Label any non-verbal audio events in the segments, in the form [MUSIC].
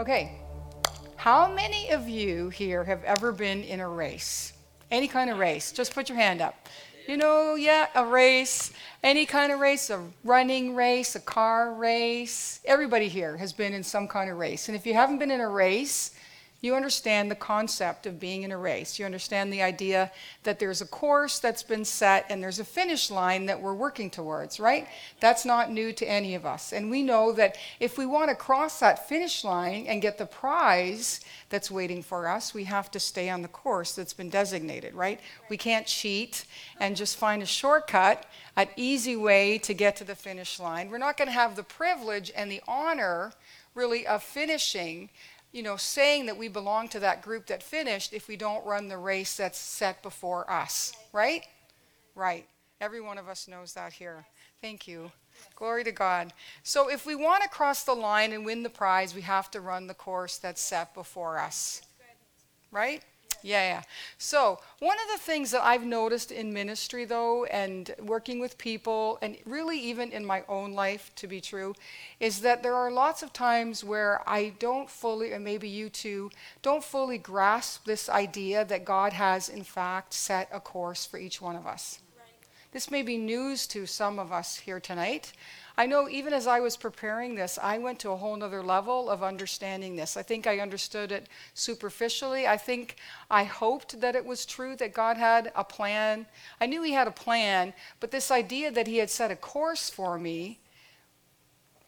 Okay, how many of you here have ever been in a race? Any kind of race? Just put your hand up. You know, yeah, a race, any kind of race, a running race, a car race. Everybody here has been in some kind of race. And if you haven't been in a race, you understand the concept of being in a race. You understand the idea that there's a course that's been set and there's a finish line that we're working towards, right? That's not new to any of us. And we know that if we want to cross that finish line and get the prize that's waiting for us, we have to stay on the course that's been designated, right? We can't cheat and just find a shortcut, an easy way to get to the finish line. We're not going to have the privilege and the honor, really, of finishing you know, saying that we belong to that group that finished if we don't run the race that's set before us, right? Right. Every one of us knows that here. Thank you. Glory to God. So if we want to cross the line and win the prize, we have to run the course that's set before us. Right? Yeah, yeah. So, one of the things that I've noticed in ministry, though, and working with people, and really even in my own life to be true, is that there are lots of times where I don't fully, and maybe you too, don't fully grasp this idea that God has, in fact, set a course for each one of us. Right. This may be news to some of us here tonight. I know even as I was preparing this, I went to a whole other level of understanding this. I think I understood it superficially. I think I hoped that it was true that God had a plan. I knew He had a plan, but this idea that He had set a course for me,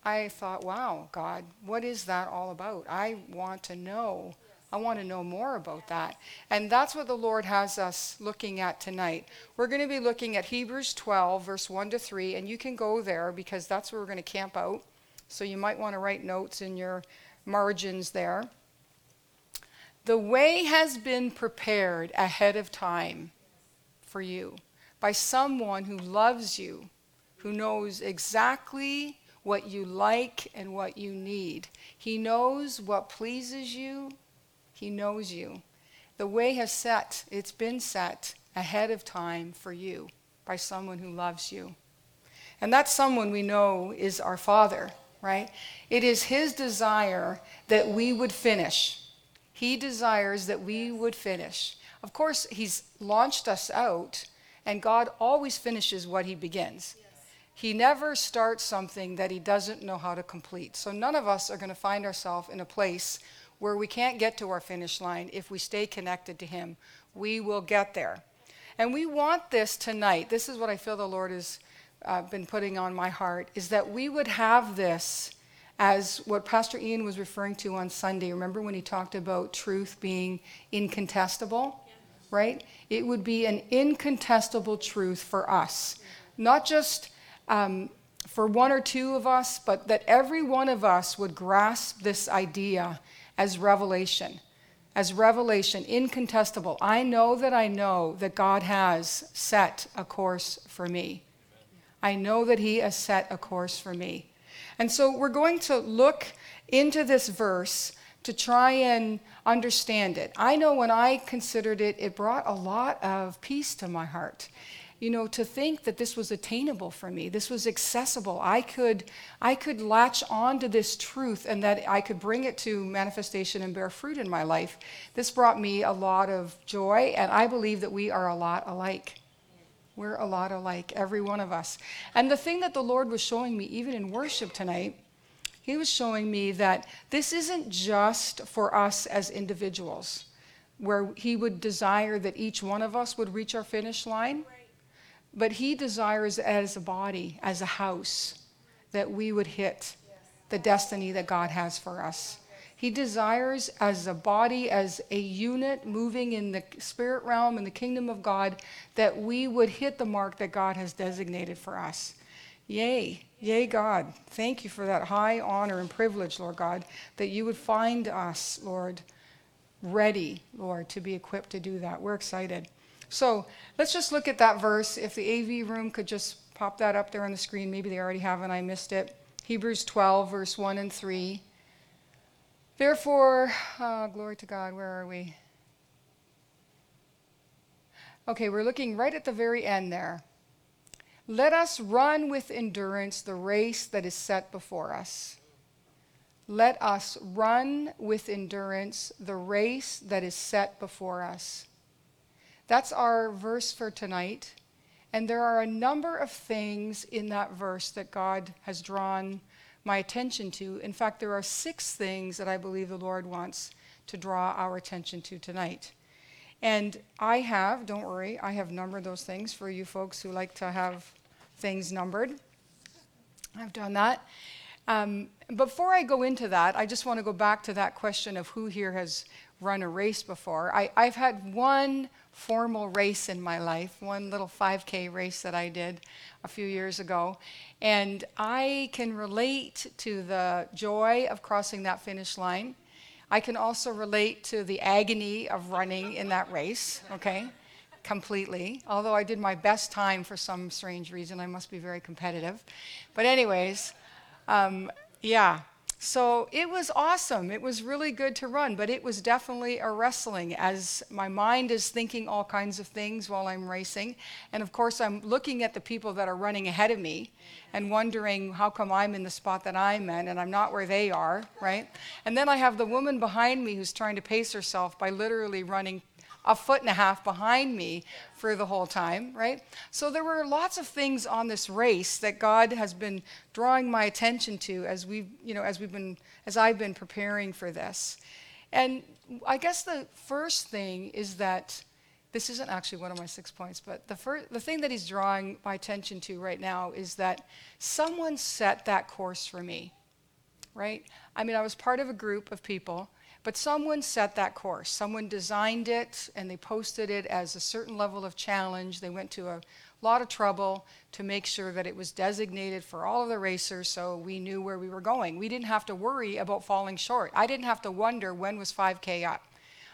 I thought, wow, God, what is that all about? I want to know. I want to know more about that. And that's what the Lord has us looking at tonight. We're going to be looking at Hebrews 12, verse 1 to 3, and you can go there because that's where we're going to camp out. So you might want to write notes in your margins there. The way has been prepared ahead of time for you by someone who loves you, who knows exactly what you like and what you need. He knows what pleases you he knows you. The way has set, it's been set ahead of time for you by someone who loves you. And that someone we know is our Father, right? It is His desire that we would finish. He desires that we would finish. Of course, He's launched us out, and God always finishes what He begins. He never starts something that He doesn't know how to complete. So none of us are going to find ourselves in a place where we can't get to our finish line if we stay connected to Him. We will get there. And we want this tonight. This is what I feel the Lord has uh, been putting on my heart is that we would have this as what Pastor Ian was referring to on Sunday. Remember when he talked about truth being incontestable? Right? It would be an incontestable truth for us. Not just um, for one or two of us, but that every one of us would grasp this idea as revelation, as revelation, incontestable. I know that I know that God has set a course for me. I know that He has set a course for me. And so we're going to look into this verse to try and understand it. I know when I considered it, it brought a lot of peace to my heart you know, to think that this was attainable for me, this was accessible. I could, I could latch on to this truth and that I could bring it to manifestation and bear fruit in my life. This brought me a lot of joy, and I believe that we are a lot alike. We're a lot alike, every one of us. And the thing that the Lord was showing me, even in worship tonight, He was showing me that this isn't just for us as individuals, where He would desire that each one of us would reach our finish line. But He desires as a body, as a house, that we would hit the destiny that God has for us. He desires as a body, as a unit moving in the spirit realm in the kingdom of God, that we would hit the mark that God has designated for us. Yay, yay, God. Thank you for that high honor and privilege, Lord God, that you would find us, Lord, ready, Lord, to be equipped to do that. We're excited. So let's just look at that verse. If the AV room could just pop that up there on the screen, maybe they already have and I missed it. Hebrews 12, verse 1 and 3. Therefore, uh, glory to God, where are we? Okay, we're looking right at the very end there. Let us run with endurance the race that is set before us. let us run with endurance the race that is set before us. That's our verse for tonight. And there are a number of things in that verse that God has drawn my attention to. In fact, there are six things that I believe the Lord wants to draw our attention to tonight. And I have, don't worry, I have numbered those things for you folks who like to have things numbered. I've done that. Um, before I go into that, I just want to go back to that question of who here has run a race before. I, I've had one formal race in my life, one little 5K race that I did a few years ago. And I can relate to the joy of crossing that finish line. I can also relate to the agony of running in that race, okay? Completely. Although I did my best time for some strange reason. I must be very competitive. But, anyways, um, yeah, so it was awesome. It was really good to run, but it was definitely a wrestling as my mind is thinking all kinds of things while I'm racing. And of course, I'm looking at the people that are running ahead of me and wondering how come I'm in the spot that I'm in and I'm not where they are, right? And then I have the woman behind me who's trying to pace herself by literally running a foot and a half behind me for the whole time, right? So there were lots of things on this race that God has been drawing my attention to as we've, you know, as we've been, as I've been preparing for this. And I guess the first thing is that this isn't actually one of my six points, but the first, the thing that he's drawing my attention to right now is that someone set that course for me, right? I mean, I was part of a group of people but someone set that course. Someone designed it and they posted it as a certain level of challenge. They went to a lot of trouble to make sure that it was designated for all of the racers so we knew where we were going. We didn't have to worry about falling short. I didn't have to wonder when was 5K up.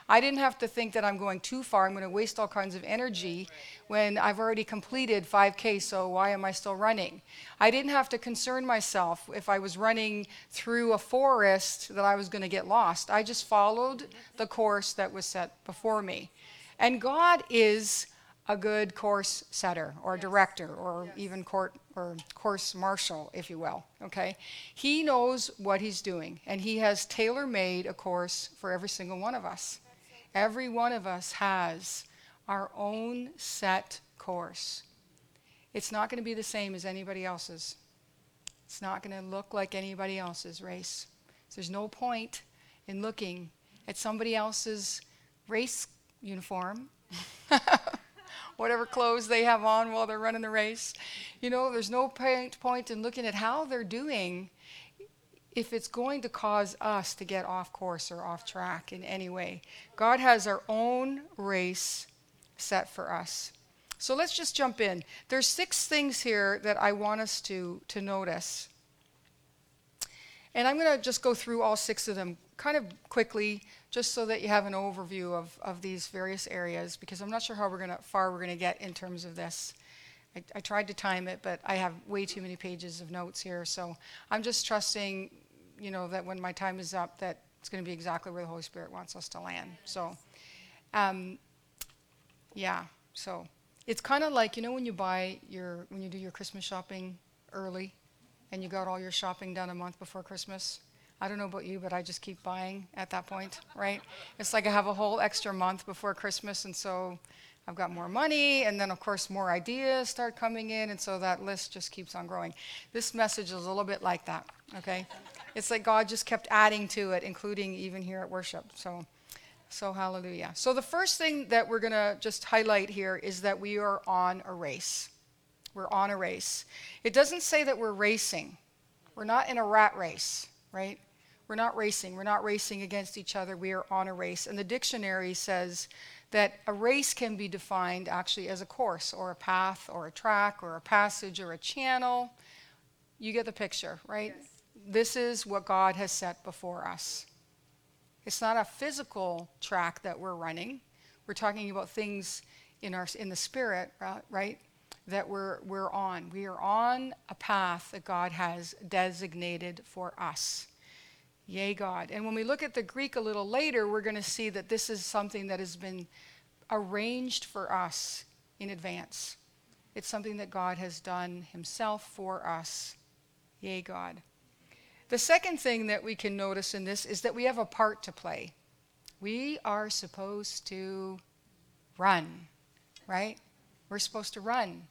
I didn't have to think that I'm going too far. I'm going to waste all kinds of energy when I've already completed 5K, so why am I still running? I didn't have to concern myself if I was running through a forest that I was going to get lost. I just followed the course that was set before me. And God is a good course setter or director or even court or course marshal, if you will. Okay? He knows what he's doing, and he has tailor made a course for every single one of us. Every one of us has our own set course. It's not going to be the same as anybody else's. It's not going to look like anybody else's race. So there's no point in looking at somebody else's race uniform, [LAUGHS] whatever clothes they have on while they're running the race. You know, there's no point in looking at how they're doing if it's going to cause us to get off course or off track in any way. God has our own race set for us. So let's just jump in. There's six things here that I want us to, to notice. And I'm going to just go through all six of them kind of quickly, just so that you have an overview of, of these various areas, because I'm not sure how we're gonna, far we're going to get in terms of this. I, I tried to time it, but I have way too many pages of notes here. So I'm just trusting you know, that when my time is up, that it's going to be exactly where the Holy Spirit wants us to land. So, um, yeah. So it's kind of like you know when you buy your when you do your Christmas shopping early, and you got all your shopping done a month before Christmas. I don't know about you, but I just keep buying at that point, right? It's like I have a whole extra month before Christmas, and so I've got more money, and then of course more ideas start coming in, and so that list just keeps on growing. This message is a little bit like that, okay? It's like God just kept adding to it, including even here at worship. So, so hallelujah. So the first thing that we're going to just highlight here is that we are on a race. We're on a race. It doesn't say that we're racing. We're not in a rat race, right? We're not racing. We're not racing against each other. We are on a race. And the dictionary says that a race can be defined actually as a course or a path or a track or a passage or a channel. You get the picture, right? Yes this is what God has set before us. It's not a physical track that we're running. We're talking about things in our in the spirit, right? That we're we're on. We are on a path that God has designated for us. Yay, God. And when we look at the Greek a little later, we're going to see that this is something that has been arranged for us in advance. It's something that God has done Himself for us. Yay, God. The second thing that we can notice in this is that we have a part to play. We are supposed to run, right? We're supposed to run.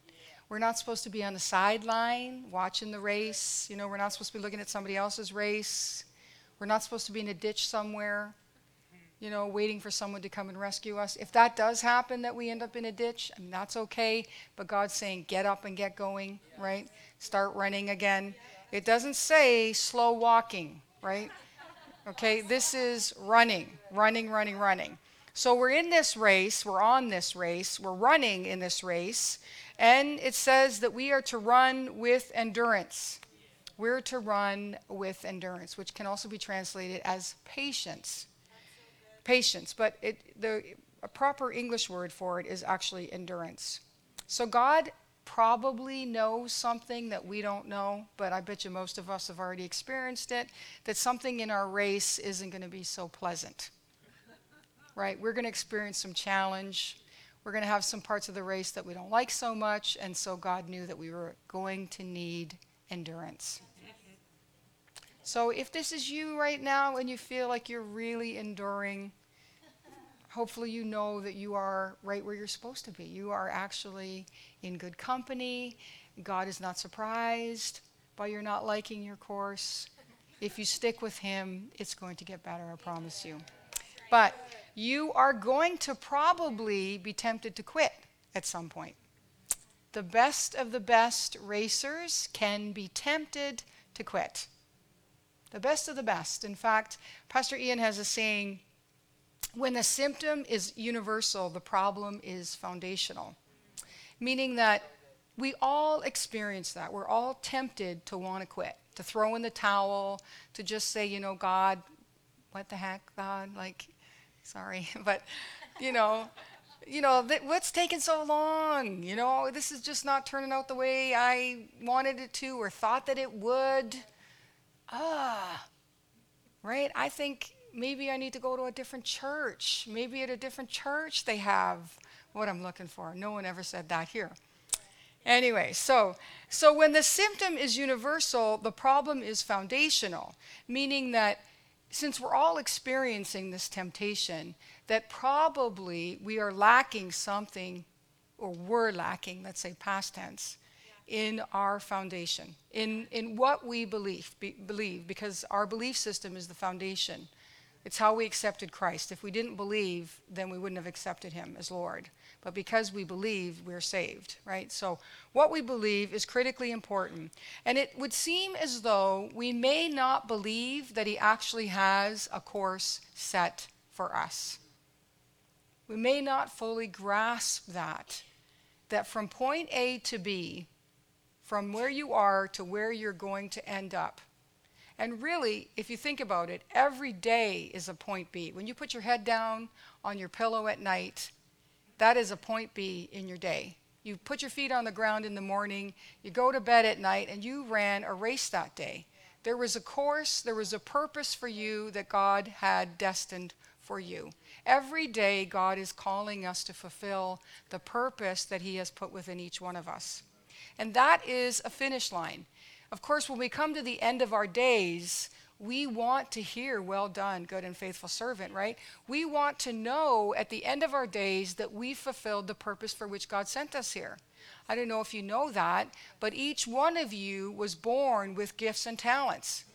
We're not supposed to be on the sideline watching the race. You know, we're not supposed to be looking at somebody else's race. We're not supposed to be in a ditch somewhere, you know, waiting for someone to come and rescue us. If that does happen, that we end up in a ditch, I mean, that's okay. But God's saying, get up and get going, right? Start running again. It doesn't say slow walking, right? Okay, this is running, running, running, running. So we're in this race, we're on this race, we're running in this race, and it says that we are to run with endurance. We're to run with endurance, which can also be translated as patience. Patience, but it, the a proper English word for it is actually endurance. So God probably know something that we don't know, but I bet you most of us have already experienced it that something in our race isn't going to be so pleasant. right? We're going to experience some challenge. We're going to have some parts of the race that we don't like so much, and so God knew that we were going to need endurance. So if this is you right now and you feel like you're really enduring, hopefully you know that you are right where you're supposed to be. You are actually in good company. God is not surprised by your not liking your course. If you stick with Him, it's going to get better, I promise you. But you are going to probably be tempted to quit at some point. The best of the best racers can be tempted to quit. The best of the best. In fact, Pastor Ian has a saying when the symptom is universal, the problem is foundational. Meaning that we all experience that. We're all tempted to want to quit, to throw in the towel, to just say, you know, God, what the heck, God? Like, sorry, [LAUGHS] but, you know, you know, that, what's taking so long? You know, this is just not turning out the way I wanted it to or thought that it would. Ah, right? I think maybe I need to go to a different church. Maybe at a different church they have what I'm looking for. No one ever said that here. Anyway, so so when the symptom is universal, the problem is foundational, meaning that since we're all experiencing this temptation, that probably we are lacking something or we're lacking, let's say past tense, in our foundation, in, in what we believe, be, believe, because our belief system is the foundation. It's how we accepted Christ. If we didn't believe, then we wouldn't have accepted him as Lord. But because we believe, we're saved, right? So what we believe is critically important. And it would seem as though we may not believe that he actually has a course set for us. We may not fully grasp that, that from point A to B, from where you are to where you're going to end up. And really, if you think about it, every day is a point B. When you put your head down on your pillow at night, that is a point B in your day. You put your feet on the ground in the morning, you go to bed at night, and you ran a race that day. There was a course, there was a purpose for you that God had destined for you. Every day, God is calling us to fulfill the purpose that He has put within each one of us. And that is a finish line. Of course, when we come to the end of our days, we want to hear, well done, good and faithful servant, right? We want to know at the end of our days that we fulfilled the purpose for which God sent us here. I don't know if you know that, but each one of you was born with gifts and talents.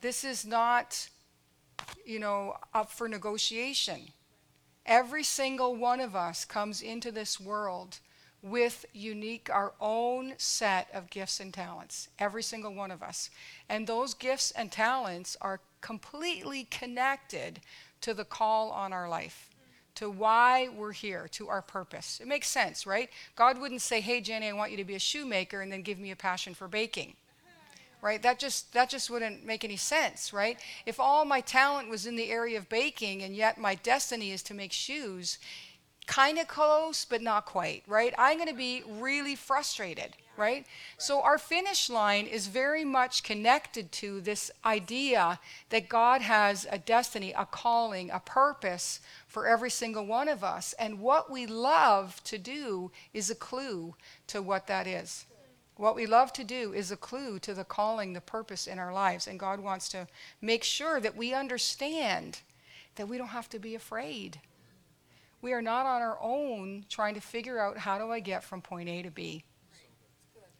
This is not, you know, up for negotiation. Every single one of us comes into this world with unique, our own set of gifts and talents, every single one of us. And those gifts and talents are completely connected to the call on our life, to why we're here, to our purpose. It makes sense, right? God wouldn't say, hey, Jenny, I want you to be a shoemaker and then give me a passion for baking. Right? That just that just wouldn't make any sense, right? If all my talent was in the area of baking and yet my destiny is to make shoes, kind of close, but not quite, right? I'm going to be really frustrated, right? So our finish line is very much connected to this idea that God has a destiny, a calling, a purpose for every single one of us. And what we love to do is a clue to what that is. What we love to do is a clue to the calling, the purpose in our lives. And God wants to make sure that we understand that we don't have to be afraid. We are not on our own trying to figure out how do I get from point A to B.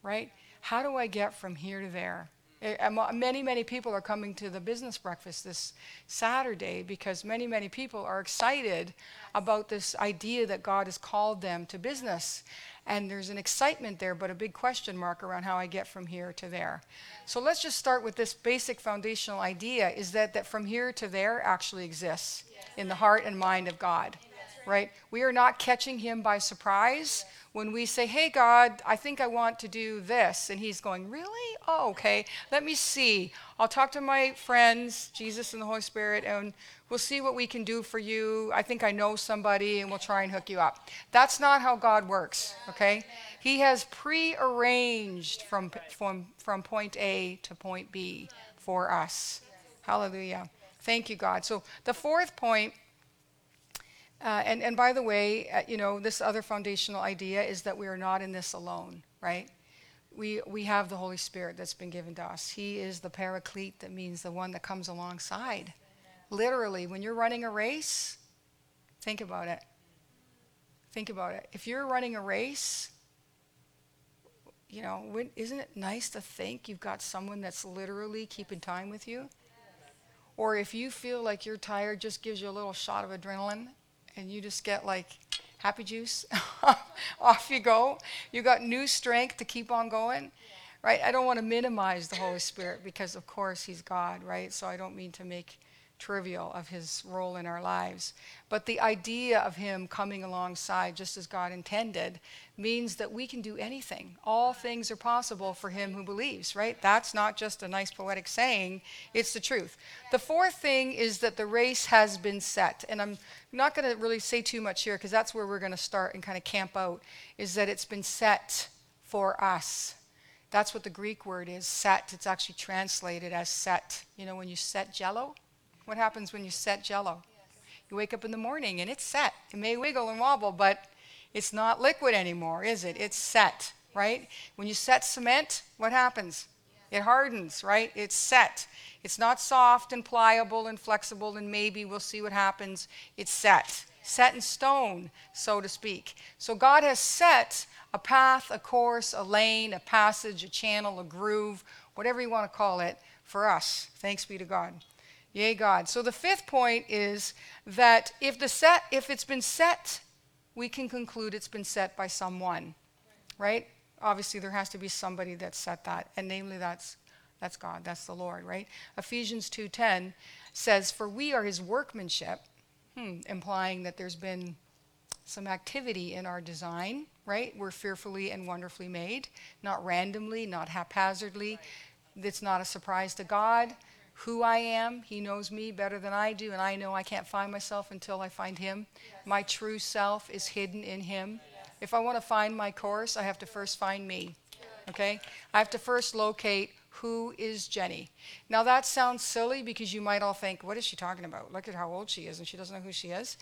Right? How do I get from here to there? Eh, many, many people are coming to the business breakfast this Saturday because many, many people are excited about this idea that God has called them to business. And there's an excitement there, but a big question mark around how I get from here to there. So let's just start with this basic foundational idea is that, that from here to there actually exists in the heart and mind of God. Right? We are not catching him by surprise when we say, Hey, God, I think I want to do this. And He's going, Really? Oh, okay. Let me see. I'll talk to my friends, Jesus and the Holy Spirit, and we'll see what we can do for you. I think I know somebody, and we'll try and hook you up. That's not how God works, okay? He has prearranged from, from, from point A to point B for us. Hallelujah. Thank you, God. So the fourth point uh, and, and by the way, uh, you know, this other foundational idea is that we are not in this alone, right? We, we have the Holy Spirit that's been given to us. He is the paraclete, that means the one that comes alongside. Literally, when you're running a race, think about it. Think about it. If you're running a race, you know, isn't it nice to think you've got someone that's literally keeping time with you? Or if you feel like you're tired, just gives you a little shot of adrenaline and you just get like happy juice. [LAUGHS] Off you go. You got new strength to keep on going. Right? I don't want to minimize the Holy Spirit because of course he's God, right? So I don't mean to make trivial of his role in our lives. But the idea of him coming alongside, just as God intended, means that we can do anything. All things are possible for him who believes, right? That's not just a nice poetic saying, it's the truth. The fourth thing is that the race has been set. And I'm not going to really say too much here because that's where we're going to start and kind of camp out, is that it's been set for us. That's what the Greek word is, set. It's actually translated as set. You know, when you set jello, what happens when you set jello? You wake up in the morning and it's set. It may wiggle and wobble, but it's not liquid anymore, is it? It's set, right? When you set cement, what happens? It hardens, right? It's set. It's not soft and pliable and flexible and maybe we'll see what happens. It's set. Set in stone, so to speak. So God has set a path, a course, a lane, a passage, a channel, a groove, whatever you want to call it, for us. Thanks be to God. Yea, God. So the fifth point is that if the set, if it's been set, we can conclude it's been set by someone, right? Obviously, there has to be somebody that set that, and namely, that's that's God, that's the Lord, right? Ephesians two ten says, "For we are His workmanship," hmm, implying that there's been some activity in our design, right? We're fearfully and wonderfully made, not randomly, not haphazardly. It's not a surprise to God who I am. He knows me better than I do, and I know I can't find myself until I find Him. My true self is hidden in Him. If I want to find my course, I have to first find me. Okay? I have to first locate who is Jenny. Now that sounds silly because you might all think, what is she talking about? Look at how old she is, and she doesn't know who she is.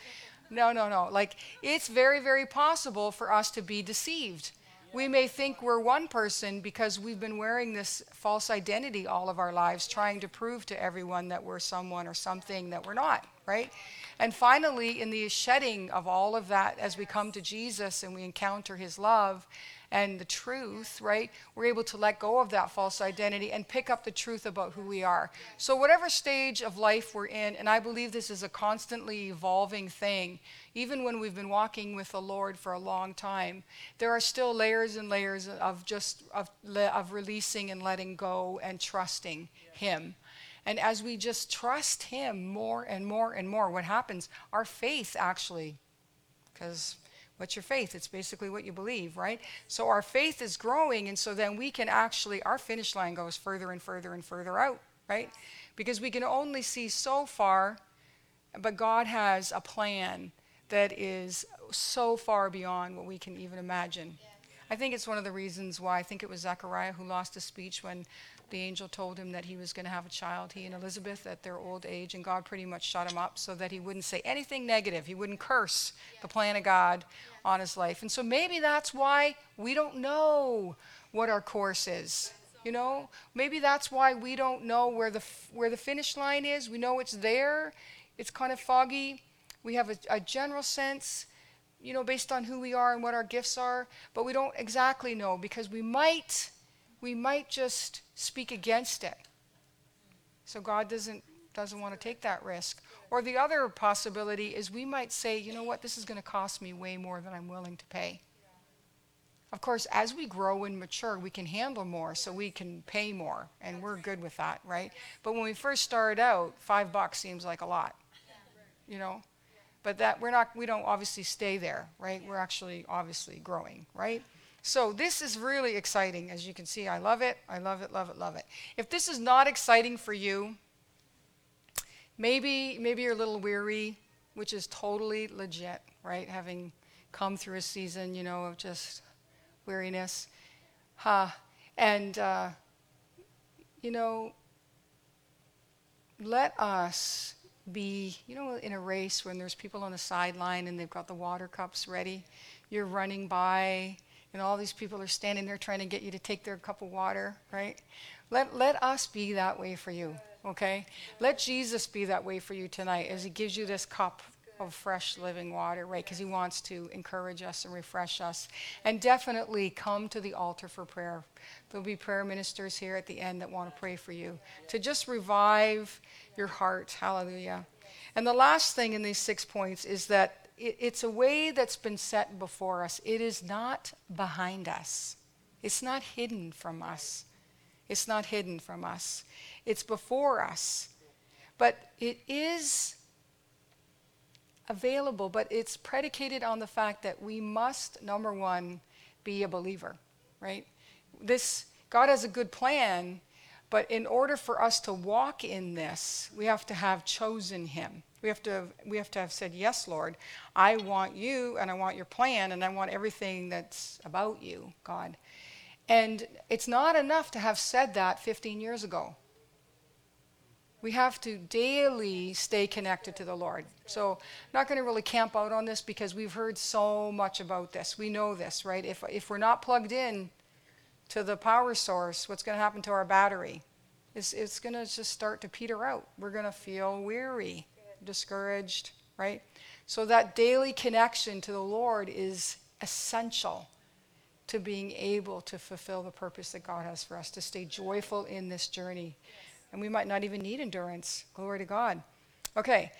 No, no, no. Like, it's very, very possible for us to be deceived we may think we're one person because we've been wearing this false identity all of our lives, trying to prove to everyone that we're someone or something that we're not, right? And finally, in the shedding of all of that, as we come to Jesus and we encounter his love and the truth, right? We're able to let go of that false identity and pick up the truth about who we are. So, whatever stage of life we're in, and I believe this is a constantly evolving thing, even when we've been walking with the Lord for a long time, there are still layers and layers of just of, of releasing and letting go and trusting Him. And as we just trust Him more and more and more, what happens? Our faith actually, because What's your faith? It's basically what you believe, right? So our faith is growing, and so then we can actually, our finish line goes further and further and further out, right? Because we can only see so far, but God has a plan that is so far beyond what we can even imagine. I think it's one of the reasons why I think it was Zechariah who lost his speech when the angel told him that he was going to have a child, he and Elizabeth, at their old age, and God pretty much shut him up so that he wouldn't say anything negative. He wouldn't curse the plan of God on his life. And so maybe that's why we don't know what our course is. You know, maybe that's why we don't know where the where the finish line is. We know it's there. It's kind of foggy. We have a, a general sense, you know, based on who we are and what our gifts are, but we don't exactly know because we might we might just speak against it. So God doesn't doesn't want to take that risk. Or the other possibility is we might say, you know what, this is going to cost me way more than I'm willing to pay. Of course, as we grow and mature, we can handle more, so we can pay more, and we're good with that, right? But when we first started out, five bucks seems like a lot, you know. But that we're not, we don't obviously stay there, right? We're actually obviously growing, right? So this is really exciting, as you can see. I love it. I love it. Love it. Love it. If this is not exciting for you, maybe maybe you're a little weary, which is totally legit, right? Having come through a season, you know, of just weariness. Huh. And, uh, you know, let us be, you know, in a race when there's people on the sideline and they've got the water cups ready. You're running by, and all these people are standing there trying to get you to take their cup of water, right? Let, let us be that way for you, okay? Let Jesus be that way for you tonight as he gives you this cup of fresh living water, right? Because He wants to encourage us and refresh us. And definitely come to the altar for prayer. There'll be prayer ministers here at the end that want to pray for you to just revive your heart. Hallelujah. And the last thing in these six points is that it, it's a way that's been set before us, it is not behind us, it's not hidden from us. It's not hidden from us. It's before us. But it is available, but it's predicated on the fact that we must, number one, be a believer, right? This, God has a good plan, but in order for us to walk in this, we have to have chosen Him. We have to, we have to have said, Yes, Lord, I want you and I want your plan and I want everything that's about you, God. And it's not enough to have said that 15 years ago. We have to daily stay connected to the Lord. So, not going to really camp out on this because we've heard so much about this. We know this, right? If, if we're not plugged in to the power source, what's going to happen to our battery? It's, it's going to just start to peter out. We're going to feel weary, discouraged, right? So, that daily connection to the Lord is essential to being able to fulfill the purpose that God has for us, to stay joyful in this journey. And we might not even need endurance. Glory to God. Okay.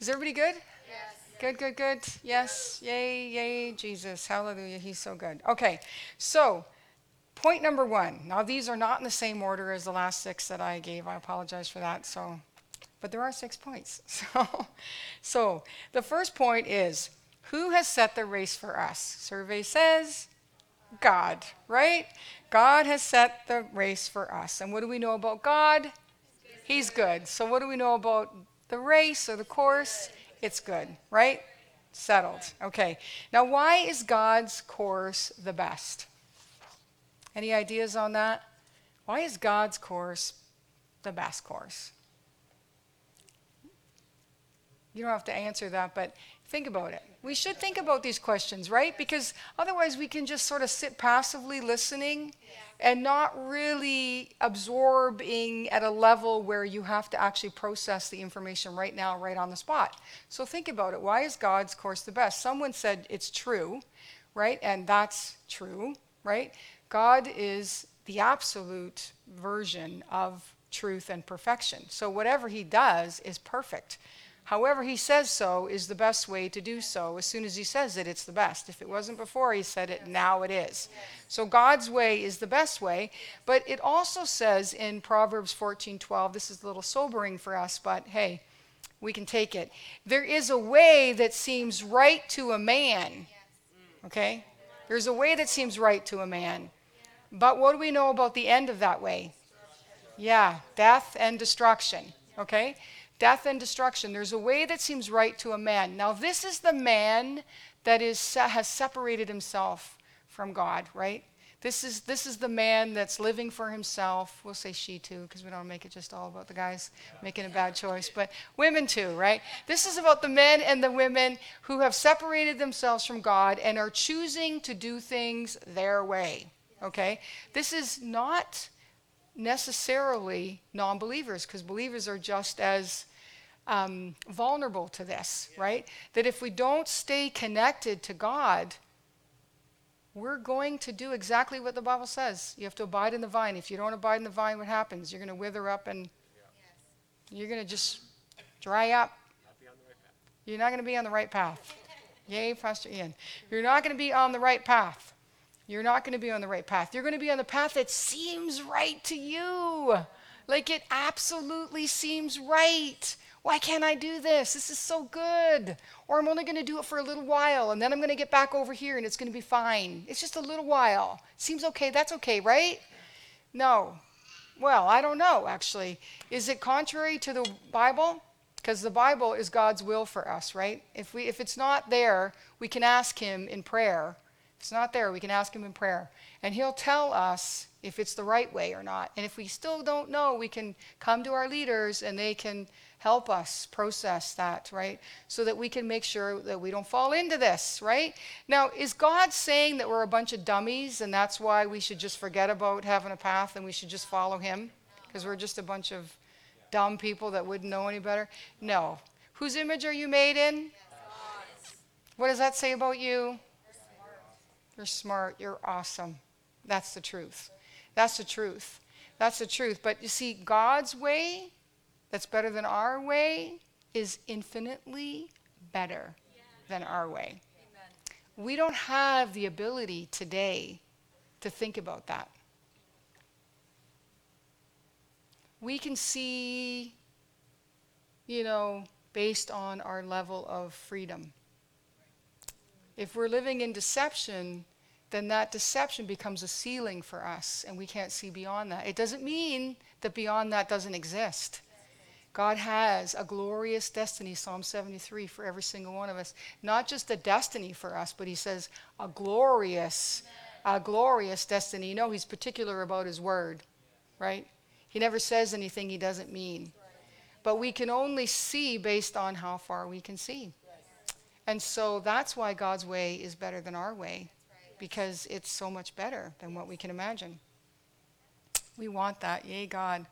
Is everybody good? Yes. Good, good, good. Yes. Yay, yay, Jesus. Hallelujah. He's so good. Okay. So, point number one. Now, these are not in the same order as the last six that I gave. I apologize for that. So, but there are six points. [LAUGHS] So, so the first point is who has set the race for us? Survey says God, right? God has set the race for us. And what do we know about God? He's good. So, what do we know about the race or the course? It's good, right? Settled. Okay. Now, why is God's course the best? Any ideas on that? Why is God's course the best course? You don't have to answer that, but think about it. We should think about these questions, right? Because otherwise we can just sort of sit passively listening and not really absorbing at a level where you have to actually process the information right now, right on the spot. So think about it. Why is God's course the best? Someone said it's true, right? And that's true, right? God is the absolute version of truth and perfection. So whatever he does is perfect. However, he says so is the best way to do so. As soon as he says it, it's the best. If it wasn't before he said it, now it is. So God's way is the best way. But it also says in Proverbs 14:12, this is a little sobering for us, but hey, we can take it. There is a way that seems right to a man. Okay? There's a way that seems right to a man. But what do we know about the end of that way? Yeah, death and destruction. Okay? Death and destruction. There's a way that seems right to a man. Now, this is the man that is, has separated himself from God, right? This is, this is the man that's living for himself. We'll say she too, because we don't make it just all about the guys making a bad choice, but women too, right? This is about the men and the women who have separated themselves from God and are choosing to do things their way, okay? This is not necessarily non believers, because believers are just as um, vulnerable to this, right? That if we don't stay connected to God, we're going to do exactly what the Bible says. You have to abide in the vine. If you don't abide in the vine, what happens? You're going to wither up and you're going to just dry up. You're not going to be on the right path. Yay, Pastor Ian. You're not going to be on the right path. You're not going to be on the right path. You're going to be on the path that seems right to you. Like it absolutely seems right. Why can't I do this? This is so good. Or I'm only going to do it for a little while and then I'm going to get back over here and it's going to be fine. It's just a little while. Seems okay. That's okay, right? No. Well, I don't know, actually. Is it contrary to the Bible? Because the Bible is God's will for us, right? If, we, if it's not there, we can ask Him in prayer. It's not there, we can ask Him in prayer. And He'll tell us if it's the right way or not. And if we still don't know, we can come to our leaders and they can help us process that, right? So that we can make sure that we don't fall into this, right? Now, is God saying that we're a bunch of dummies and that's why we should just forget about having a path and we should just follow Him? Because we're just a bunch of dumb people that wouldn't know any better? No. Whose image are you made in? What does that say about you? You're smart. You're awesome. That's the truth. That's the truth. That's the truth. But you see, God's way that's better than our way is infinitely better than our way. Amen. We don't have the ability today to think about that. We can see, you know, based on our level of freedom. If we're living in deception, then that deception becomes a ceiling for us, and we can't see beyond that. It doesn't mean that beyond that doesn't exist. God has a glorious destiny, Psalm 73, for every single one of us. Not just a destiny for us, but He says a glorious, a glorious destiny. You know, He's particular about His word, right? He never says anything He doesn't mean. But we can only see based on how far we can see. And so that's why God's way is better than our way, because it's so much better than what we can imagine. We want that. Yay, God.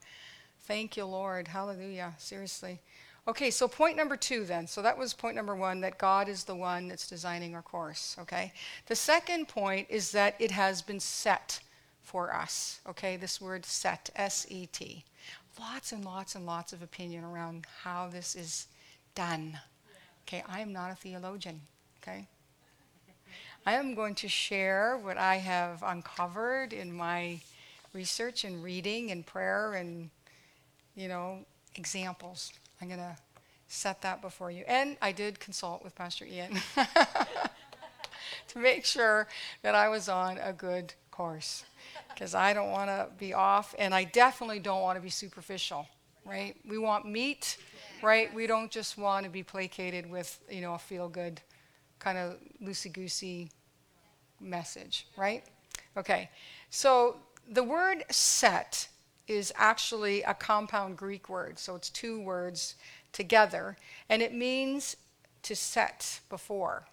Thank you, Lord. Hallelujah. Seriously. Okay, so point number two then. So that was point number one that God is the one that's designing our course. Okay. The second point is that it has been set for us. Okay, this word set, S E T. Lots and lots and lots of opinion around how this is done. Okay, I am not a theologian. Okay. I am going to share what I have uncovered in my research and reading and prayer and you know, examples. I'm going to set that before you. And I did consult with Pastor Ian [LAUGHS] to make sure that I was on a good course because I don't want to be off and I definitely don't want to be superficial, right? We want meat, right? We don't just want to be placated with, you know, a feel good kind of loosey goosey message, right? Okay, so the word set is actually a compound Greek word. So it's two words together. And it means to set before,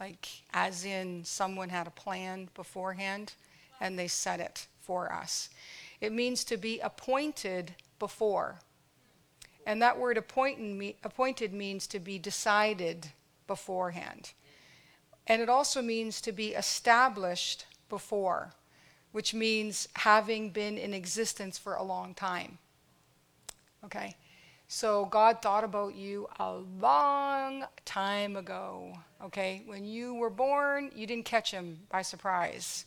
like as in someone had a plan beforehand and they set it for us. It means to be appointed before. And that word appointed means to be decided beforehand. And it also means to be established before which means having been in existence for a long time. Okay? So God thought about you a long time ago. Okay? When you were born, you didn't catch him by surprise.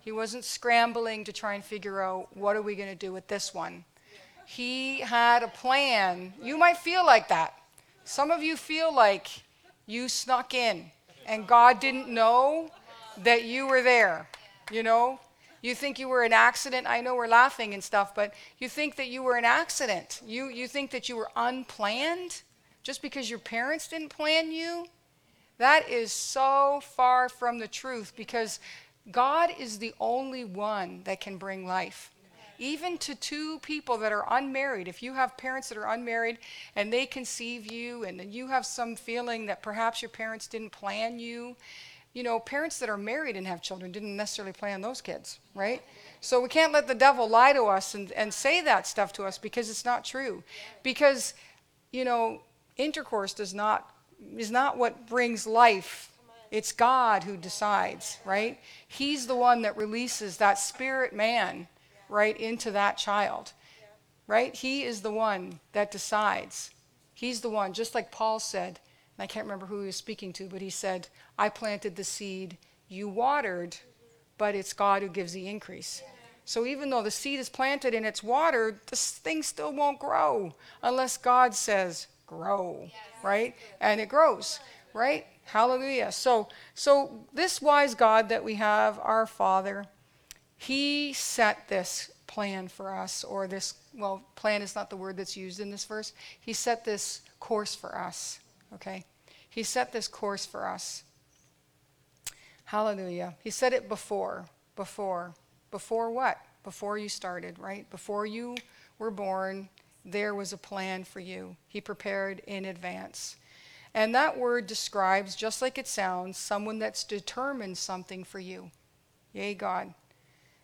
He wasn't scrambling to try and figure out what are we going to do with this one. He had a plan. You might feel like that. Some of you feel like you snuck in and God didn't know that you were there. You know, you think you were an accident. I know we're laughing and stuff, but you think that you were an accident. You, you think that you were unplanned just because your parents didn't plan you. That is so far from the truth because God is the only one that can bring life. Even to two people that are unmarried, if you have parents that are unmarried and they conceive you and you have some feeling that perhaps your parents didn't plan you, you know, parents that are married and have children didn't necessarily plan those kids, right? So we can't let the devil lie to us and, and say that stuff to us because it's not true. Because, you know, intercourse does not is not what brings life. It's God who decides, right? He's the one that releases that spirit man right into that child. Right? He is the one that decides. He's the one, just like Paul said, and I can't remember who he was speaking to, but he said, I planted the seed, you watered, but it's God who gives the increase. So even though the seed is planted and it's watered, this thing still won't grow unless God says, grow, right? And it grows, right? Hallelujah. So so this wise God that we have, our Father, he set this plan for us, or this, well, plan is not the word that's used in this verse. He set this course for us, okay? He set this course for us. Hallelujah. He said it before, before. Before what? Before you started, right? Before you were born, there was a plan for you. He prepared in advance. And that word describes, just like it sounds, someone that's determined something for you. Yay, God.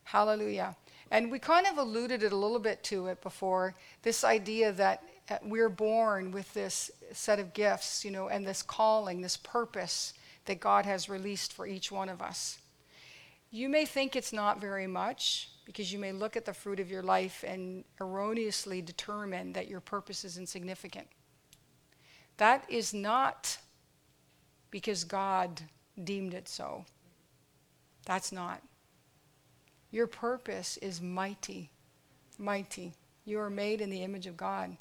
Hallelujah. And we kind of alluded it a little bit to it before this idea that uh, we're born with this set of gifts, you know, and this calling, this purpose that God has released for each one of us. You may think it's not very much because you may look at the fruit of your life and erroneously determine that your purpose is insignificant. That is not because God deemed it so. That's not. Your purpose is mighty, mighty. You are made in the image of God.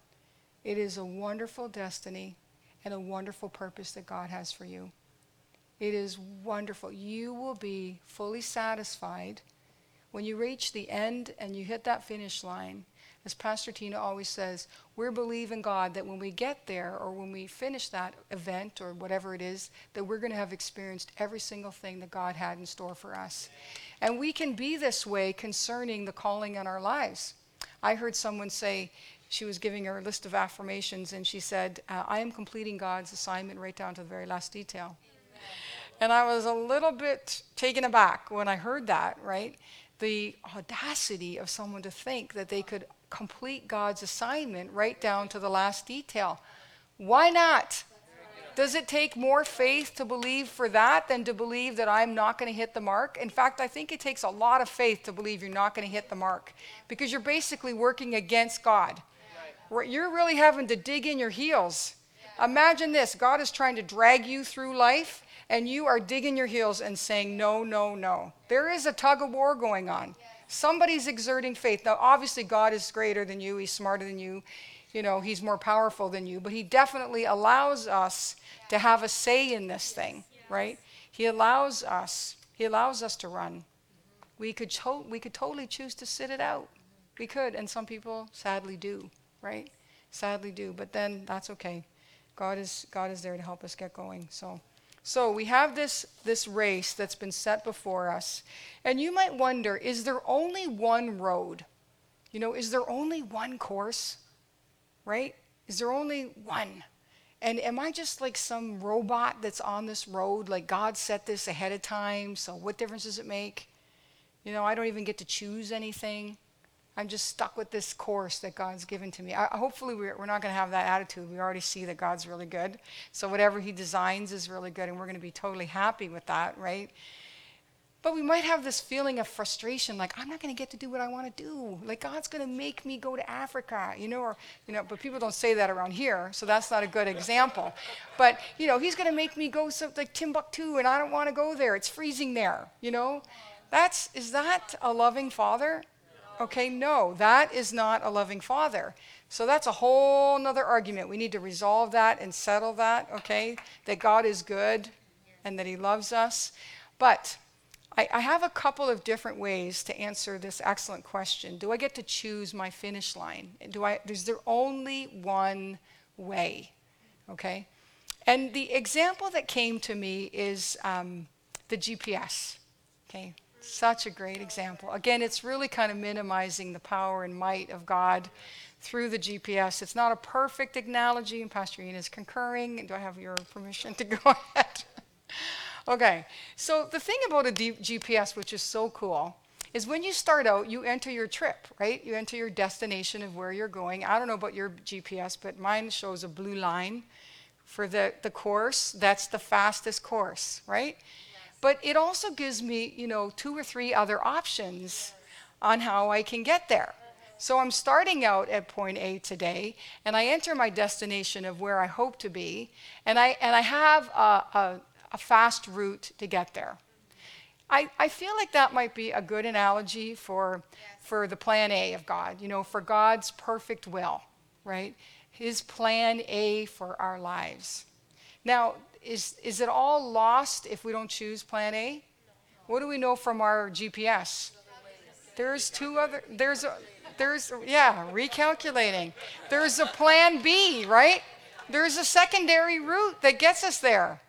It is a wonderful destiny and a wonderful purpose that God has for you. It is wonderful. You will be fully satisfied when you reach the end and you hit that finish line as Pastor Tina always says, we're believing God that when we get there or when we finish that event or whatever it is, that we're going to have experienced every single thing that God had in store for us. And we can be this way concerning the calling in our lives. I heard someone say, she was giving her list of affirmations, and she said, uh, I am completing God's assignment right down to the very last detail. And I was a little bit taken aback when I heard that, right? The audacity of someone to think that they could complete God's assignment right down to the last detail. Why not? Does it take more faith to believe for that than to believe that I'm not going to hit the mark? In fact, I think it takes a lot of faith to believe you're not going to hit the mark because you're basically working against God. You're really having to dig in your heels. Imagine this God is trying to drag you through life, and you are digging your heels and saying, No, no, no. There is a tug of war going on. Somebody's exerting faith. Now, obviously, God is greater than you, He's smarter than you, you know, He's more powerful than you, but He definitely allows us to have a say in this thing, right? He allows us, He allows us to run. We could, to- we could totally choose to sit it out. We could, and some people sadly do, right? Sadly do, but then that's okay. God is, God is there to help us get going, so. So we have this, this race that's been set before us. And you might wonder is there only one road? You know, is there only one course? Right? Is there only one? And am I just like some robot that's on this road? Like God set this ahead of time, so what difference does it make? You know, I don't even get to choose anything. I'm just stuck with this course that God's given to me. I, hopefully, we're, we're not going to have that attitude. We already see that God's really good. So, whatever He designs is really good, and we're going to be totally happy with that, right? But we might have this feeling of frustration, like, I'm not going to get to do what I want to do. Like, God's going to make me go to Africa, you know, or, you know, but people don't say that around here, so that's not a good example. But, you know, He's going to make me go to like Timbuktu, and I don't want to go there. It's freezing there, you know? That's, is that a loving father? Okay, no, that is not a loving father. So that's a whole nother argument. We need to resolve that and settle that, okay? That God is good and that he loves us. But I, I have a couple of different ways to answer this excellent question. Do I get to choose my finish line? Do I, is there only one way? Okay? And the example that came to me is um, the GPS. Okay? Such a great example. Again, it's really kind of minimizing the power and might of God through the GPS. It's not a perfect analogy, and Pastor Ian is concurring. Do I have your permission to go [LAUGHS] ahead? okay, so the thing about a D- GPS, which is so cool, is when you start out, you enter your trip, right? You enter your destination of where you're going. I don't know about your GPS, but mine shows a blue line for the, the course. That's the fastest course, right? But it also gives me, you know, two or three other options on how I can get there. So I'm starting out at point A today, and I enter my destination of where I hope to be, and I, and I have a, a, a fast route to get there. I, I feel like that might be a good analogy for, for the plan A of God, you know, for God's perfect will, right? His plan A for our lives. Now, is, is it all lost if we don't choose plan A? What do we know from our GPS? There's two other, there's a, there's, yeah, recalculating. There's a plan B, right? There's a secondary route that gets us there.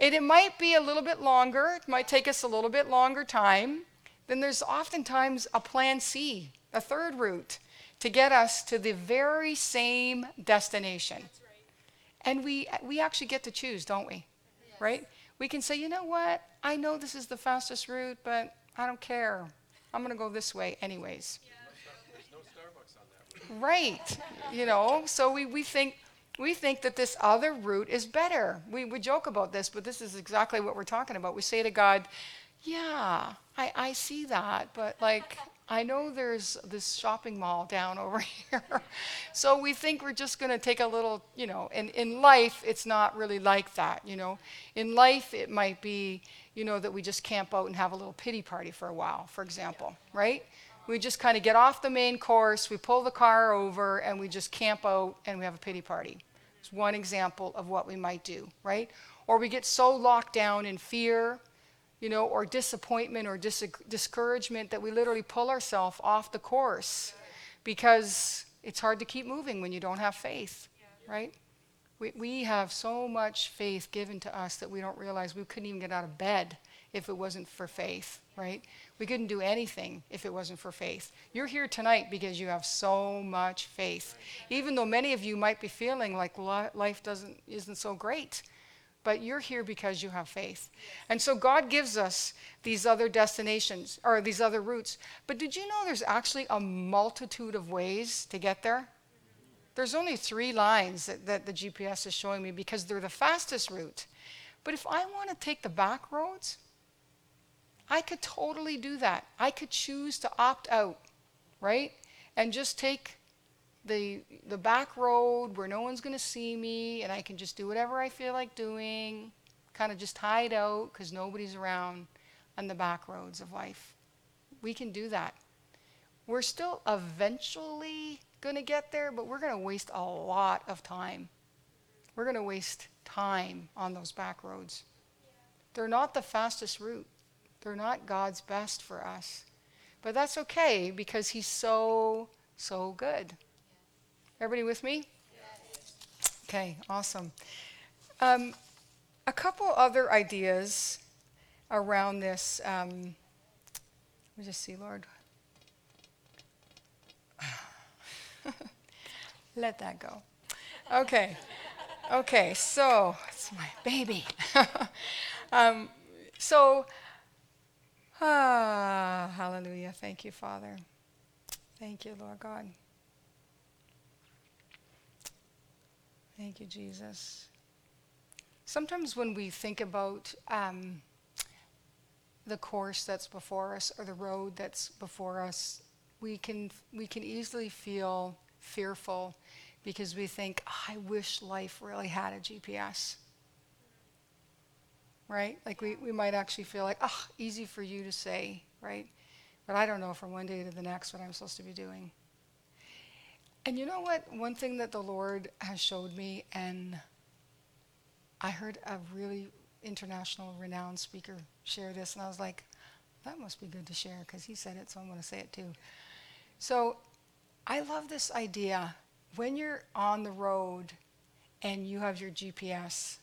And it might be a little bit longer, it might take us a little bit longer time. Then there's oftentimes a plan C, a third route, to get us to the very same destination. And we, we actually get to choose, don't we? Yes. Right? We can say, you know what? I know this is the fastest route, but I don't care. I'm going to go this way, anyways. Yeah. Right. You know, so we, we think we think that this other route is better. We, we joke about this, but this is exactly what we're talking about. We say to God, Yeah, I, I see that, but like I know there's this shopping mall down [LAUGHS] over here. so we think we're just going to take a little, you know, and in life, it's not really like that, you know. In life, it might be, you know, that we just camp out and have a little pity party for a while, for example, right? We just kind of get off the main course, we pull the car over, and we just camp out and we have a pity party. It's one example of what we might do, right? Or we get so locked down in fear you know, or disappointment or dis- discouragement that we literally pull ourselves off the course because it's hard to keep moving when you don't have faith, right? We, we have so much faith given to us that we don't realize we couldn't even get out of bed if it wasn't for faith, right? We couldn't do anything if it wasn't for faith. You're here tonight because you have so much faith. Even though many of you might be feeling like life doesn't isn't so great, but you're here because you have faith. And so God gives us these other destinations or these other routes. But did you know there's actually a multitude of ways to get there? There's only three lines that, that the GPS is showing me because they're the fastest route. But if I want to take the back roads, I could totally do that. I could choose to opt out, right? And just take the the back road where no one's going to see me and I can just do whatever I feel like doing, kind of just hide out because nobody's around on the back roads of life. We can do that. We're still eventually going to get there, but we're going to waste a lot of time. We're going to waste time on those back roads. They're not the fastest route. They're not God's best for us. But that's okay because He's so, so good. Everybody with me? Okay, awesome. Um, a couple other ideas around this. Um, let me just see, Lord. [LAUGHS] Let that go. Okay. Okay, so it's my baby. [LAUGHS] um, so, ah, hallelujah. Thank you, Father. Thank you, Lord God. Thank you, Jesus. Sometimes when we think about um, the course that's before us or the road that's before us, we can we can easily feel fearful because we think, oh, I wish life really had a GPS. Right? Like we, we might actually feel like, oh, easy for you to say, right? But I don't know from one day to the next what I'm supposed to be doing. And you know what? One thing that the Lord has showed me, and I heard a really international renowned speaker share this, and I was like, that must be good to share because he said it, so I'm going to say it too. So I love this idea. When you're on the road and you have your GPS,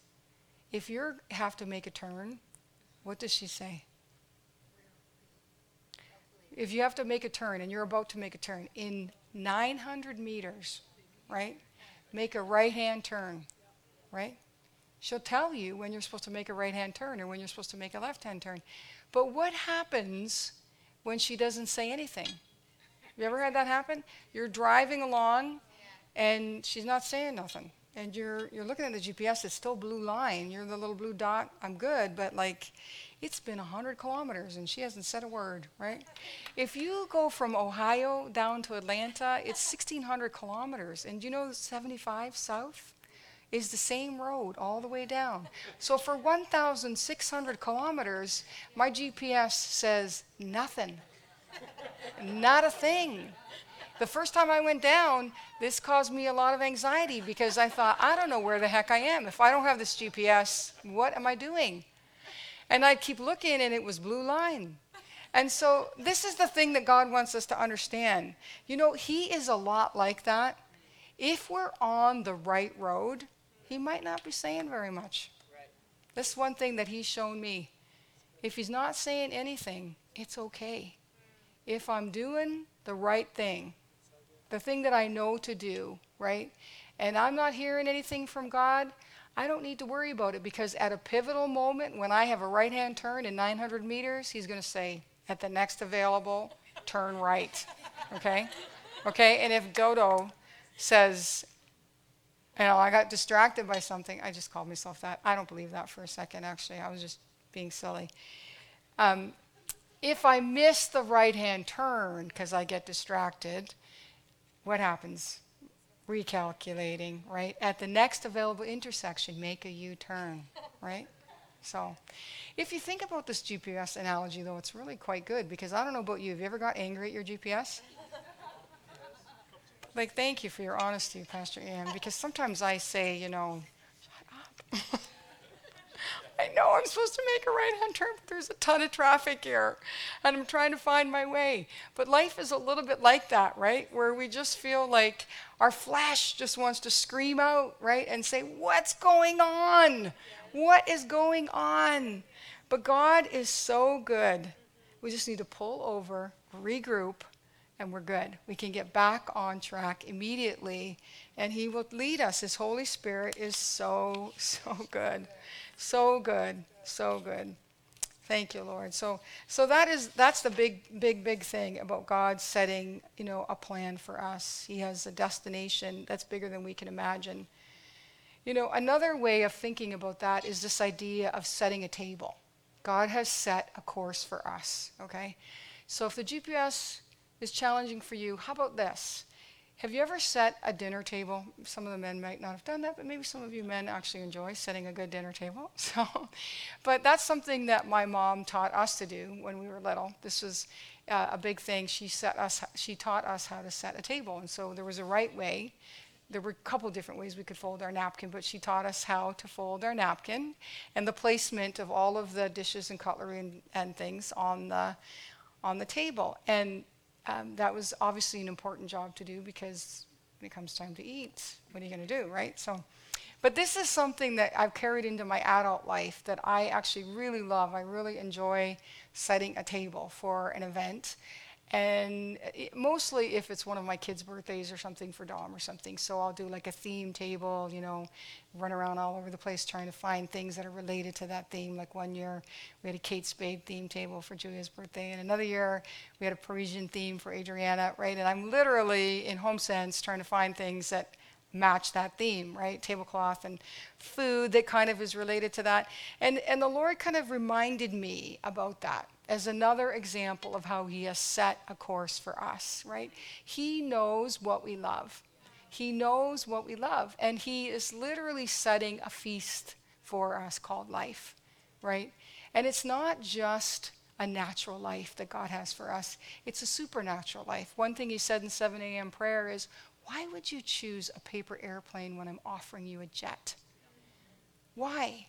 if you have to make a turn, what does she say? if you have to make a turn and you're about to make a turn in 900 meters, right? Make a right hand turn, right? She'll tell you when you're supposed to make a right hand turn or when you're supposed to make a left hand turn. But what happens when she doesn't say anything? You ever had that happen? You're driving along and she's not saying nothing. And you're you're looking at the GPS, it's still blue line. You're the little blue dot. I'm good, but like it's been 100 kilometers and she hasn't said a word, right? If you go from Ohio down to Atlanta, it's 1,600 kilometers. And you know 75 south is the same road all the way down. So for 1,600 kilometers, my GPS says nothing. Not a thing. The first time I went down, this caused me a lot of anxiety because I thought, I don't know where the heck I am. If I don't have this GPS, what am I doing? And I'd keep looking, and it was blue line. And so, this is the thing that God wants us to understand. You know, He is a lot like that. If we're on the right road, He might not be saying very much. That's one thing that He's shown me. If He's not saying anything, it's okay. If I'm doing the right thing, the thing that I know to do, right? And I'm not hearing anything from God, I don't need to worry about it because at a pivotal moment, when I have a right hand turn in 900 meters, He's going to say, at the next available, turn right. Okay? Okay? And if Dodo says, you know, I got distracted by something, I just called myself that. I don't believe that for a second, actually. I was just being silly. Um, if I miss the right hand turn because I get distracted, what happens? Recalculating, right? At the next available intersection, make a U turn, right? So, if you think about this GPS analogy, though, it's really quite good because I don't know about you. Have you ever got angry at your GPS? like, thank you for your honesty, Pastor Ian, because sometimes I say, you know, shut up. [LAUGHS] I know I'm supposed to make a right hand turn, but there's a ton of traffic here, and I'm trying to find my way. But life is a little bit like that, right? Where we just feel like our flesh just wants to scream out, right? And say, What's going on? What is going on? But God is so good. We just need to pull over, regroup, and we're good. We can get back on track immediately, and He will lead us. His Holy Spirit is so, [LAUGHS] so good. So good, so good. Thank you, Lord. So, so that is that's the big, big, big thing about God setting, you know, a plan for us. He has a destination that's bigger than we can imagine. You know, another way of thinking about that is this idea of setting a table. God has set a course for us. Okay, so if the GPS is challenging for you, how about this? Have you ever set a dinner table? Some of the men might not have done that, but maybe some of you men actually enjoy setting a good dinner table. [LAUGHS] So, but that's something that my mom taught us to do when we were little. This was uh, a big thing. She set us. She taught us how to set a table, and so there was a right way. There were a couple different ways we could fold our napkin, but she taught us how to fold our napkin and the placement of all of the dishes and cutlery and, and things on the on the table. And um, that was obviously an important job to do because when it comes time to eat, what are you going to do, right? So, but this is something that I've carried into my adult life that I actually really love. I really enjoy setting a table for an event and uh, it, mostly if it's one of my kids' birthdays or something for Dom or something. So I'll do like a theme table, you know, run around all over the place trying to find things that are related to that theme. Like one year we had a Kate Spade theme table for Julia's birthday, and another year we had a Parisian theme for Adriana, right? And I'm literally in HomeSense trying to find things that match that theme, right? Tablecloth and food that kind of is related to that. And and the Lord kind of reminded me about that as another example of how he has set a course for us, right? He knows what we love. He knows what we love. And he is literally setting a feast for us called life, right? And it's not just a natural life that God has for us, it's a supernatural life. One thing he said in 7 a.m. prayer is, Why would you choose a paper airplane when I'm offering you a jet? Why?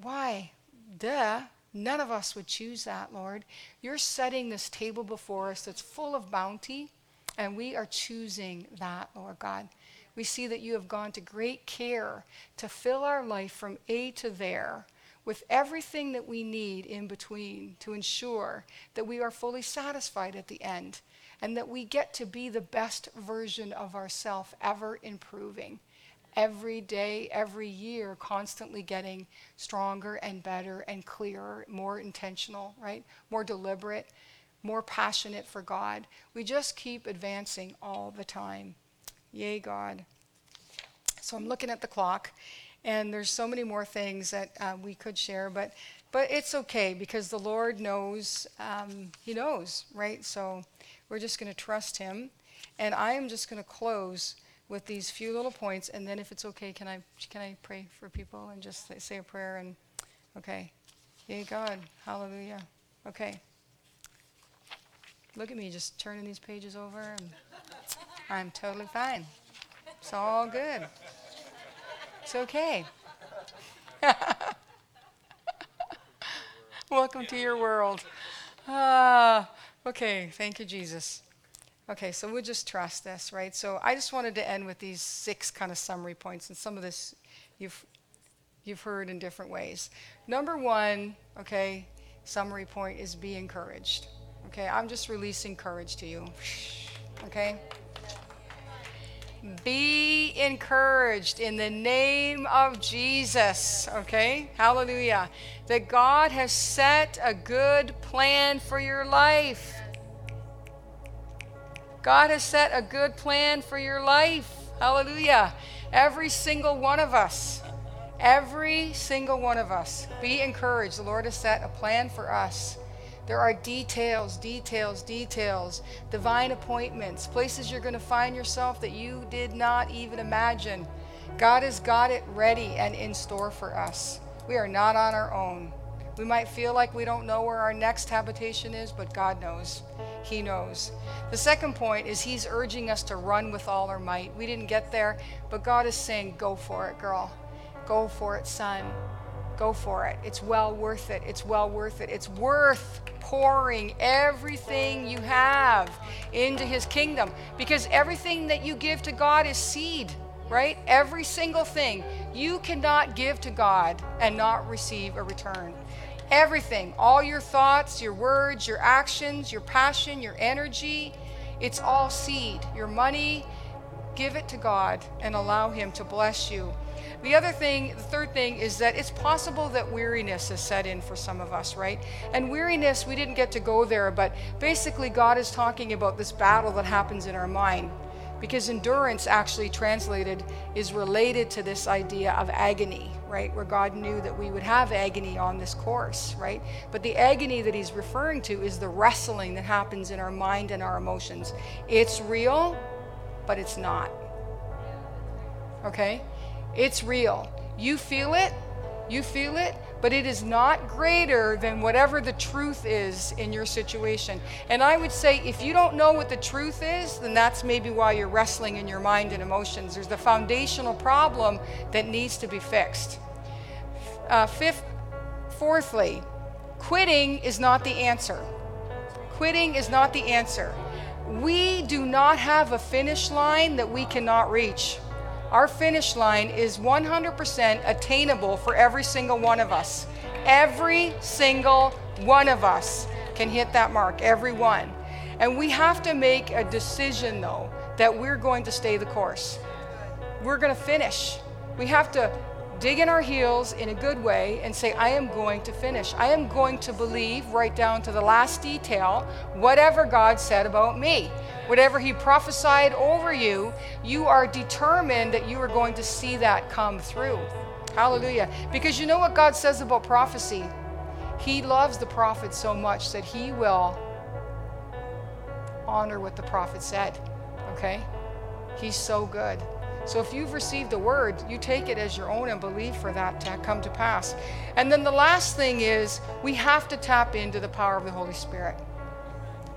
Why? Duh. None of us would choose that, Lord. You're setting this table before us that's full of bounty, and we are choosing that, Lord God. We see that you have gone to great care to fill our life from A to there with everything that we need in between to ensure that we are fully satisfied at the end and that we get to be the best version of ourselves, ever improving. Every day, every year, constantly getting stronger and better and clearer, more intentional, right? More deliberate, more passionate for God. We just keep advancing all the time. Yay, God. So I'm looking at the clock, and there's so many more things that uh, we could share, but but it's okay because the Lord knows. Um, he knows, right? So we're just going to trust Him, and I am just going to close with these few little points, and then if it's okay, can I can I pray for people and just say, say a prayer and okay, yay God, hallelujah. Okay. Look at me, just turning these pages over, and I'm totally fine. It's all good. It's okay. [LAUGHS] Welcome to your world. Ah, okay, thank you, Jesus. Okay, so we'll just trust this, right? So I just wanted to end with these six kind of summary points, and some of this you've you've heard in different ways. Number one, okay, summary point is be encouraged. Okay, I'm just releasing courage to you. Okay? Be encouraged in the name of Jesus. Okay? Hallelujah. That God has set a good plan for your life. God has set a good plan for your life. Hallelujah. Every single one of us. Every single one of us. Be encouraged. The Lord has set a plan for us. There are details, details, details, divine appointments, places you're going to find yourself that you did not even imagine. God has got it ready and in store for us. We are not on our own. We might feel like we don't know where our next habitation is, but God knows. He knows. The second point is He's urging us to run with all our might. We didn't get there, but God is saying, Go for it, girl. Go for it, son. Go for it. It's well worth it. It's well worth it. It's worth pouring everything you have into His kingdom because everything that you give to God is seed, right? Every single thing. You cannot give to God and not receive a return. Everything, all your thoughts, your words, your actions, your passion, your energy, it's all seed. Your money, give it to God and allow Him to bless you. The other thing, the third thing is that it's possible that weariness has set in for some of us, right? And weariness, we didn't get to go there, but basically, God is talking about this battle that happens in our mind. Because endurance, actually translated, is related to this idea of agony, right? Where God knew that we would have agony on this course, right? But the agony that he's referring to is the wrestling that happens in our mind and our emotions. It's real, but it's not. Okay? It's real. You feel it, you feel it, but it is not greater than whatever the truth is in your situation. And I would say if you don't know what the truth is, then that's maybe why you're wrestling in your mind and emotions. There's the foundational problem that needs to be fixed. Uh, fifth, fourthly, quitting is not the answer. Quitting is not the answer. We do not have a finish line that we cannot reach. Our finish line is 100% attainable for every single one of us. Every single one of us can hit that mark, every one. And we have to make a decision, though, that we're going to stay the course. We're going to finish. We have to dig in our heels in a good way and say, I am going to finish. I am going to believe right down to the last detail whatever God said about me whatever he prophesied over you, you are determined that you are going to see that come through. Hallelujah. Because you know what God says about prophecy? He loves the prophet so much that he will honor what the prophet said. Okay? He's so good. So if you've received a word, you take it as your own and believe for that to come to pass. And then the last thing is we have to tap into the power of the Holy Spirit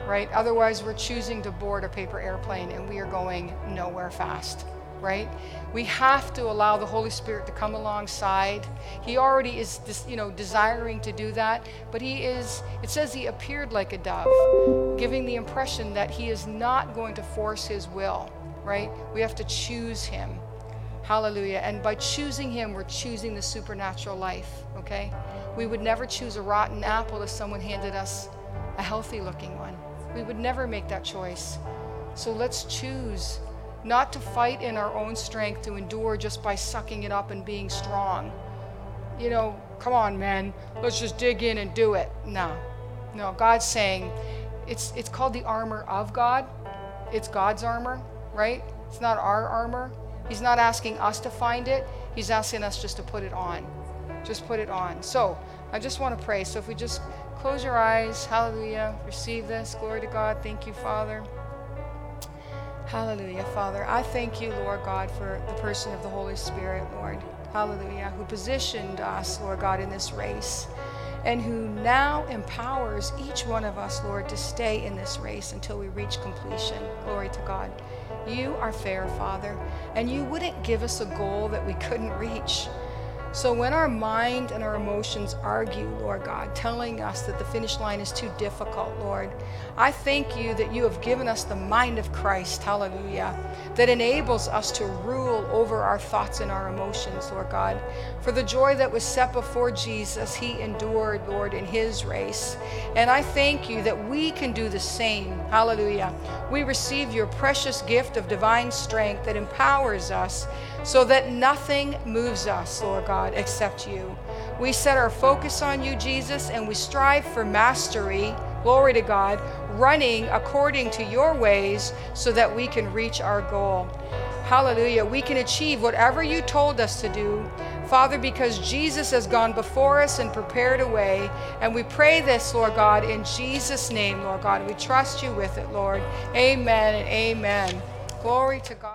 right? Otherwise, we're choosing to board a paper airplane and we are going nowhere fast, right? We have to allow the Holy Spirit to come alongside. He already is, you know, desiring to do that, but he is, it says he appeared like a dove, giving the impression that he is not going to force his will, right? We have to choose him. Hallelujah. And by choosing Him, we're choosing the supernatural life, okay? We would never choose a rotten apple if someone handed us a healthy looking one. We would never make that choice. So let's choose not to fight in our own strength to endure just by sucking it up and being strong. You know, come on, man, let's just dig in and do it. No, no, God's saying it's, it's called the armor of God. It's God's armor, right? It's not our armor. He's not asking us to find it, He's asking us just to put it on. Just put it on. So I just want to pray. So if we just close your eyes, hallelujah, receive this. Glory to God. Thank you, Father. Hallelujah, Father. I thank you, Lord God, for the person of the Holy Spirit, Lord. Hallelujah, who positioned us, Lord God, in this race and who now empowers each one of us, Lord, to stay in this race until we reach completion. Glory to God. You are fair, Father, and you wouldn't give us a goal that we couldn't reach. So when our mind and our emotions argue, Lord God, telling us that the finish line is too difficult, Lord, I thank you that you have given us the mind of Christ, hallelujah, that enables us to rule over our thoughts and our emotions, Lord God. For the joy that was set before Jesus, he endured, Lord, in his race. And I thank you that we can do the same, hallelujah. We receive your precious gift of divine strength that empowers us so that nothing moves us, Lord God, except you. We set our focus on you, Jesus, and we strive for mastery, glory to God, running according to your ways so that we can reach our goal. Hallelujah. We can achieve whatever you told us to do, Father, because Jesus has gone before us and prepared a way. And we pray this, Lord God, in Jesus' name, Lord God. We trust you with it, Lord. Amen and amen. Glory to God.